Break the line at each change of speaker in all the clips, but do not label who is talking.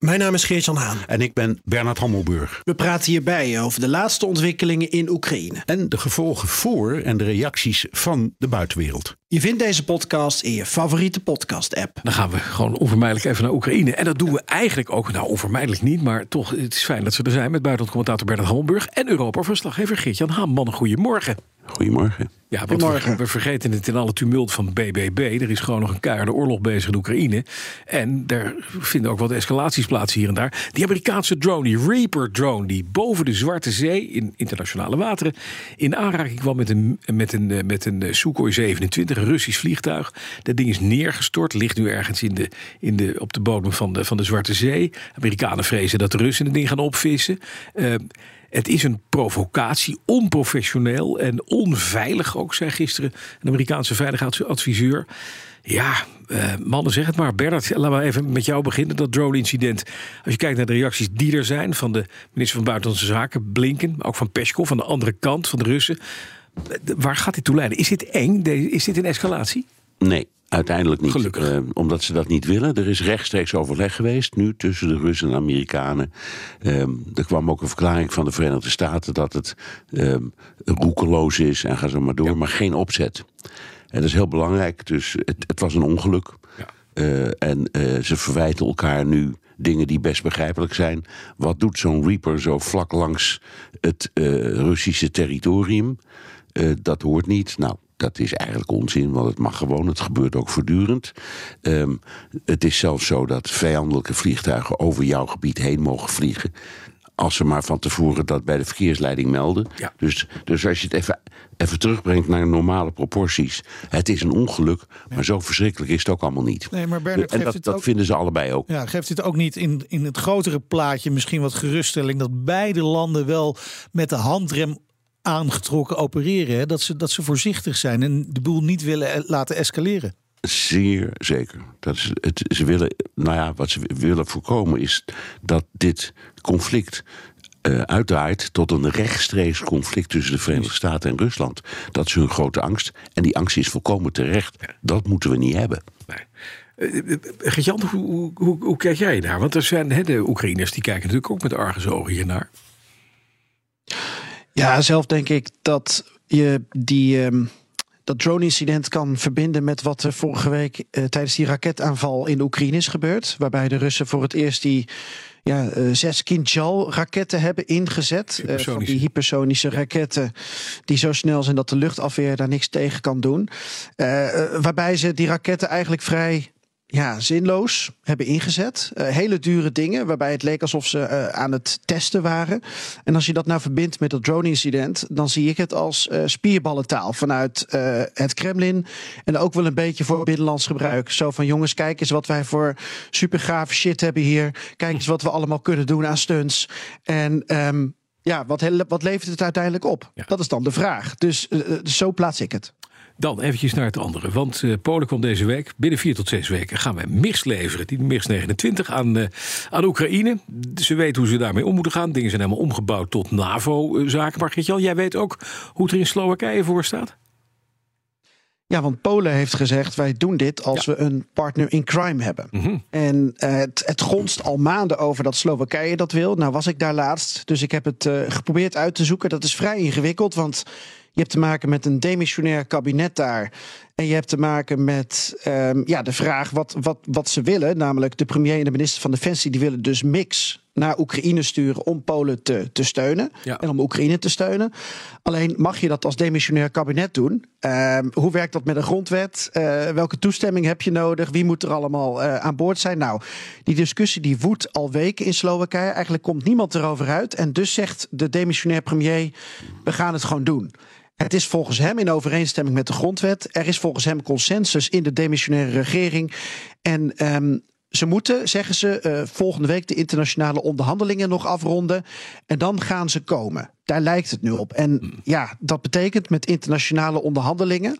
Mijn naam is Geert-Jan Haan.
En ik ben Bernard Hammelburg.
We praten hierbij over de laatste ontwikkelingen in Oekraïne.
En de gevolgen voor en de reacties van de buitenwereld.
Je vindt deze podcast in je favoriete podcast-app.
Dan gaan we gewoon onvermijdelijk even naar Oekraïne. En dat doen we eigenlijk ook, nou onvermijdelijk niet, maar toch, het is fijn dat ze er zijn met buitenlandcommentator Bernard Hammelburg en Europa-verslaggever Geert-Jan Haan. Mannen, goedemorgen.
Goedemorgen.
Ja, want we, we, vergeten het in alle tumult van BBB. Er is gewoon nog een keiharde oorlog bezig in Oekraïne. En er vinden ook wat escalaties plaats hier en daar. Die Amerikaanse drone, die Reaper drone, die boven de Zwarte Zee in internationale wateren in aanraking kwam met een, met een, eh, met een eh, Sukhoi 27, een Russisch vliegtuig. Dat ding is neergestort, ligt nu ergens in de, in de, op de bodem van de, van de Zwarte Zee. Amerikanen vrezen dat de Russen het ding gaan opvissen. Uh, het is een provocatie, onprofessioneel en onveilig ook, zei gisteren een Amerikaanse veiligheidsadviseur. Ja, uh, mannen, zeg het maar. Bernard, laten we even met jou beginnen. Dat drone-incident. Als je kijkt naar de reacties die er zijn van de minister van Buitenlandse Zaken, Blinken, ook van Peskov, van de andere kant van de Russen. Waar gaat dit toe leiden? Is dit eng? Is dit een escalatie?
Nee, Uiteindelijk niet.
Gelukkig.
Uh, omdat ze dat niet willen. Er is rechtstreeks overleg geweest nu tussen de Russen en de Amerikanen. Uh, er kwam ook een verklaring van de Verenigde Staten dat het uh, roekeloos is en ga zo maar door, ja. maar geen opzet. En dat is heel belangrijk. Dus het, het was een ongeluk. Ja. en ze verwijten elkaar nu dingen die best begrijpelijk zijn. Wat doet zo'n Reaper zo vlak langs het Russische territorium? dat hoort niet. Nou, dat is eigenlijk onzin, want het mag gewoon. Het gebeurt ook voortdurend. Um, het is zelfs zo dat vijandelijke vliegtuigen over jouw gebied heen mogen vliegen. Als ze maar van tevoren dat bij de verkeersleiding melden.
Ja.
Dus, dus als je het even, even terugbrengt naar normale proporties. Het is een ongeluk, maar zo verschrikkelijk is het ook allemaal niet.
Nee, maar Bernard,
en dat,
het
dat
ook,
vinden ze allebei ook.
Ja, geeft het ook niet in, in het grotere plaatje misschien wat geruststelling. dat beide landen wel met de handrem aangetrokken opereren. Hè? Dat, ze, dat ze voorzichtig zijn en de boel niet willen laten escaleren.
Zeer zeker. Dat is het, ze willen, nou ja, wat ze willen voorkomen is dat dit conflict uh, uitdraait tot een rechtstreeks conflict tussen de Verenigde Staten en Rusland. Dat is hun grote angst. En die angst is volkomen terecht. Dat moeten we niet hebben.
Nee. Uh, Gertjan, hoe, hoe, hoe, hoe, kijk jij daar? Want er zijn hè, de Oekraïners die kijken natuurlijk ook met argusogen hiernaar.
Ja, zelf denk ik dat je die. Um dat drone-incident kan verbinden met wat er vorige week uh, tijdens die raketaanval in de Oekraïne is gebeurd. Waarbij de Russen voor het eerst die ja, uh, zes Kinjal-raketten hebben ingezet. Uh, van die hypersonische raketten die zo snel zijn dat de luchtafweer daar niks tegen kan doen. waarbij ze die raketten eigenlijk vrij ja, zinloos hebben ingezet. Uh, hele dure dingen, waarbij het leek alsof ze uh, aan het testen waren. En als je dat nou verbindt met dat drone-incident, dan zie ik het als uh, spierballentaal vanuit het Kremlin. En ook wel een beetje voor binnenlands gebruik. Zo van: jongens, kijk eens wat wij voor supergave shit hebben hier. Kijk eens wat we allemaal kunnen doen aan stunts. En. Um, ja, wat, wat levert het uiteindelijk op? Ja. Dat is dan de vraag. Dus zo plaats ik het.
Dan eventjes naar het andere. Want uh, Polen komt deze week, binnen vier tot zes weken, gaan wij MIRS leveren. Die MIRS 29 aan, uh, aan Oekraïne. Ze weten hoe ze daarmee om moeten gaan. Dingen zijn helemaal omgebouwd tot NAVO-zaken. Maar Gertjan, jij weet ook hoe het er in Slowakije voor staat?
Ja, want Polen heeft gezegd: wij doen dit als ja. we een partner in crime hebben.
Mhm.
Mm -hmm. En uh, het, het gonst al maanden over dat Slowakije dat wil. Nou, was ik daar laatst, dus ik heb het uh, geprobeerd uit te zoeken. Dat is vrij ingewikkeld, want je hebt te maken met een demissionair kabinet daar. En je hebt te maken met um, ja, de vraag wat, wat, wat ze willen. Namelijk de premier en de minister van Defensie die willen dus mix naar Oekraïne sturen om Polen te, te steunen.
Ja.
En om Oekraïne te steunen. Alleen mag je dat als demissionair kabinet doen? Um, hoe werkt dat met een grondwet? Uh, welke toestemming heb je nodig? Wie moet er allemaal uh, aan boord zijn? Nou, die discussie die woedt al weken in Slowakije. Eigenlijk komt niemand erover uit. En dus zegt de demissionair premier, we gaan het gewoon doen. Het is volgens hem in overeenstemming met de grondwet. Er is volgens hem consensus in de demissionaire regering. En um, ze moeten, zeggen ze, uh, volgende week de internationale onderhandelingen nog afronden. En dan gaan ze komen. Daar lijkt het nu op. En ja, dat betekent met internationale onderhandelingen.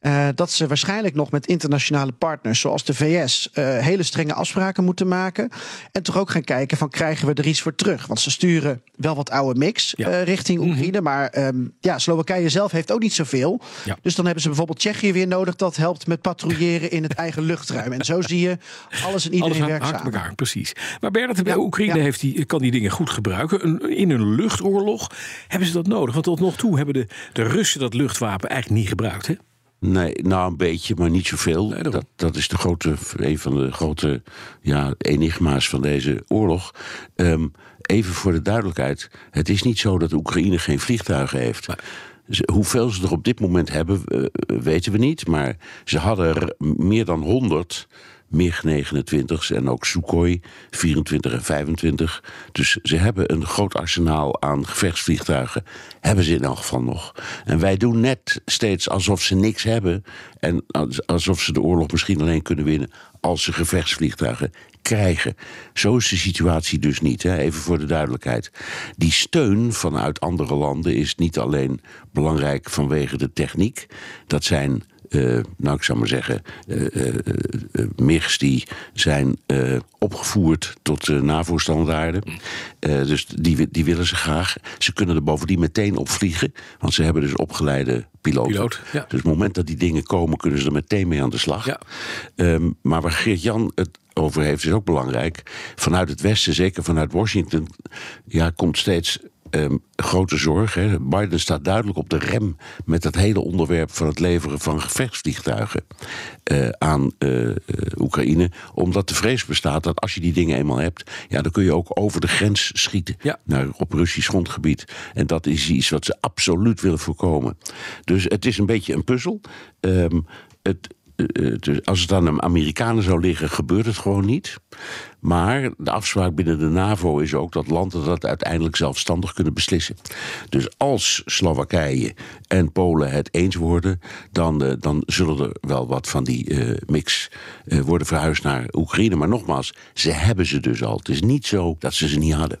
Uh, dat ze waarschijnlijk nog met internationale partners zoals de VS uh, hele strenge afspraken moeten maken. En toch ook gaan kijken van krijgen we er iets voor terug? Want ze sturen wel wat oude mix ja. uh, richting Oekraïne. Mm -hmm. Maar um, ja, Slowakije zelf heeft ook niet zoveel. Ja. Dus dan hebben ze bijvoorbeeld Tsjechië weer nodig. Dat helpt met patrouilleren in het eigen luchtruim. En zo zie je alles en iedereen
alles
werkt samen.
elkaar, precies. Maar Bernard, ja. Oekraïne heeft die, kan die dingen goed gebruiken. In een luchtoorlog hebben ze dat nodig. Want tot nog toe hebben de, de Russen dat luchtwapen eigenlijk niet gebruikt. Hè?
Nee, nou een beetje, maar niet zoveel. Nee, dat, dat is de grote, een van de grote ja, enigma's van deze oorlog. Um, even voor de duidelijkheid: het is niet zo dat Oekraïne geen vliegtuigen heeft. Maar... Hoeveel ze er op dit moment hebben, uh, weten we niet. Maar ze hadden er meer dan 100 MiG-29's en ook Sukhoi 24 en 25. Dus ze hebben een groot arsenaal aan gevechtsvliegtuigen. Hebben ze in elk geval nog. En wij doen net steeds alsof ze niks hebben. En alsof ze de oorlog misschien alleen kunnen winnen als ze gevechtsvliegtuigen krijgen. Zo is de situatie dus niet, hè? even voor de duidelijkheid. Die steun vanuit andere landen is niet alleen belangrijk vanwege de techniek. Dat zijn nou, ik zou maar zeggen, uh, uh, MIGs die zijn opgevoerd tot NAVO-standaarden. dus die, die willen ze graag. Ze kunnen er bovendien meteen op vliegen, want ze hebben dus opgeleide piloten.
Piloot, ja.
Dus op het moment dat die dingen komen, kunnen ze er meteen mee aan de slag. Ja. Um, maar waar Geert-Jan het over heeft, is ook belangrijk. Vanuit het Westen, zeker vanuit Washington, ja, komt steeds um, grote zorg. Hè. Biden staat duidelijk op de rem met het hele onderwerp van het leveren van gevechtsvliegtuigen uh, aan uh, Oekraïne. Omdat de vrees bestaat dat als je die dingen eenmaal hebt, ja, dan kun je ook over de grens schieten
ja.
naar, op Russisch grondgebied. En dat is iets wat ze absoluut willen voorkomen. Dus het is een beetje een puzzel. Um, het, als het aan de Amerikanen zou liggen, gebeurt het gewoon niet. Maar de afspraak binnen de NAVO is ook dat landen dat uiteindelijk zelfstandig kunnen beslissen. Dus als Slowakije en Polen het eens worden, dan, uh, dan zullen er wel wat van die mix worden verhuisd naar Oekraïne. Maar nogmaals, ze hebben ze dus al. Het is niet zo dat ze ze niet hadden.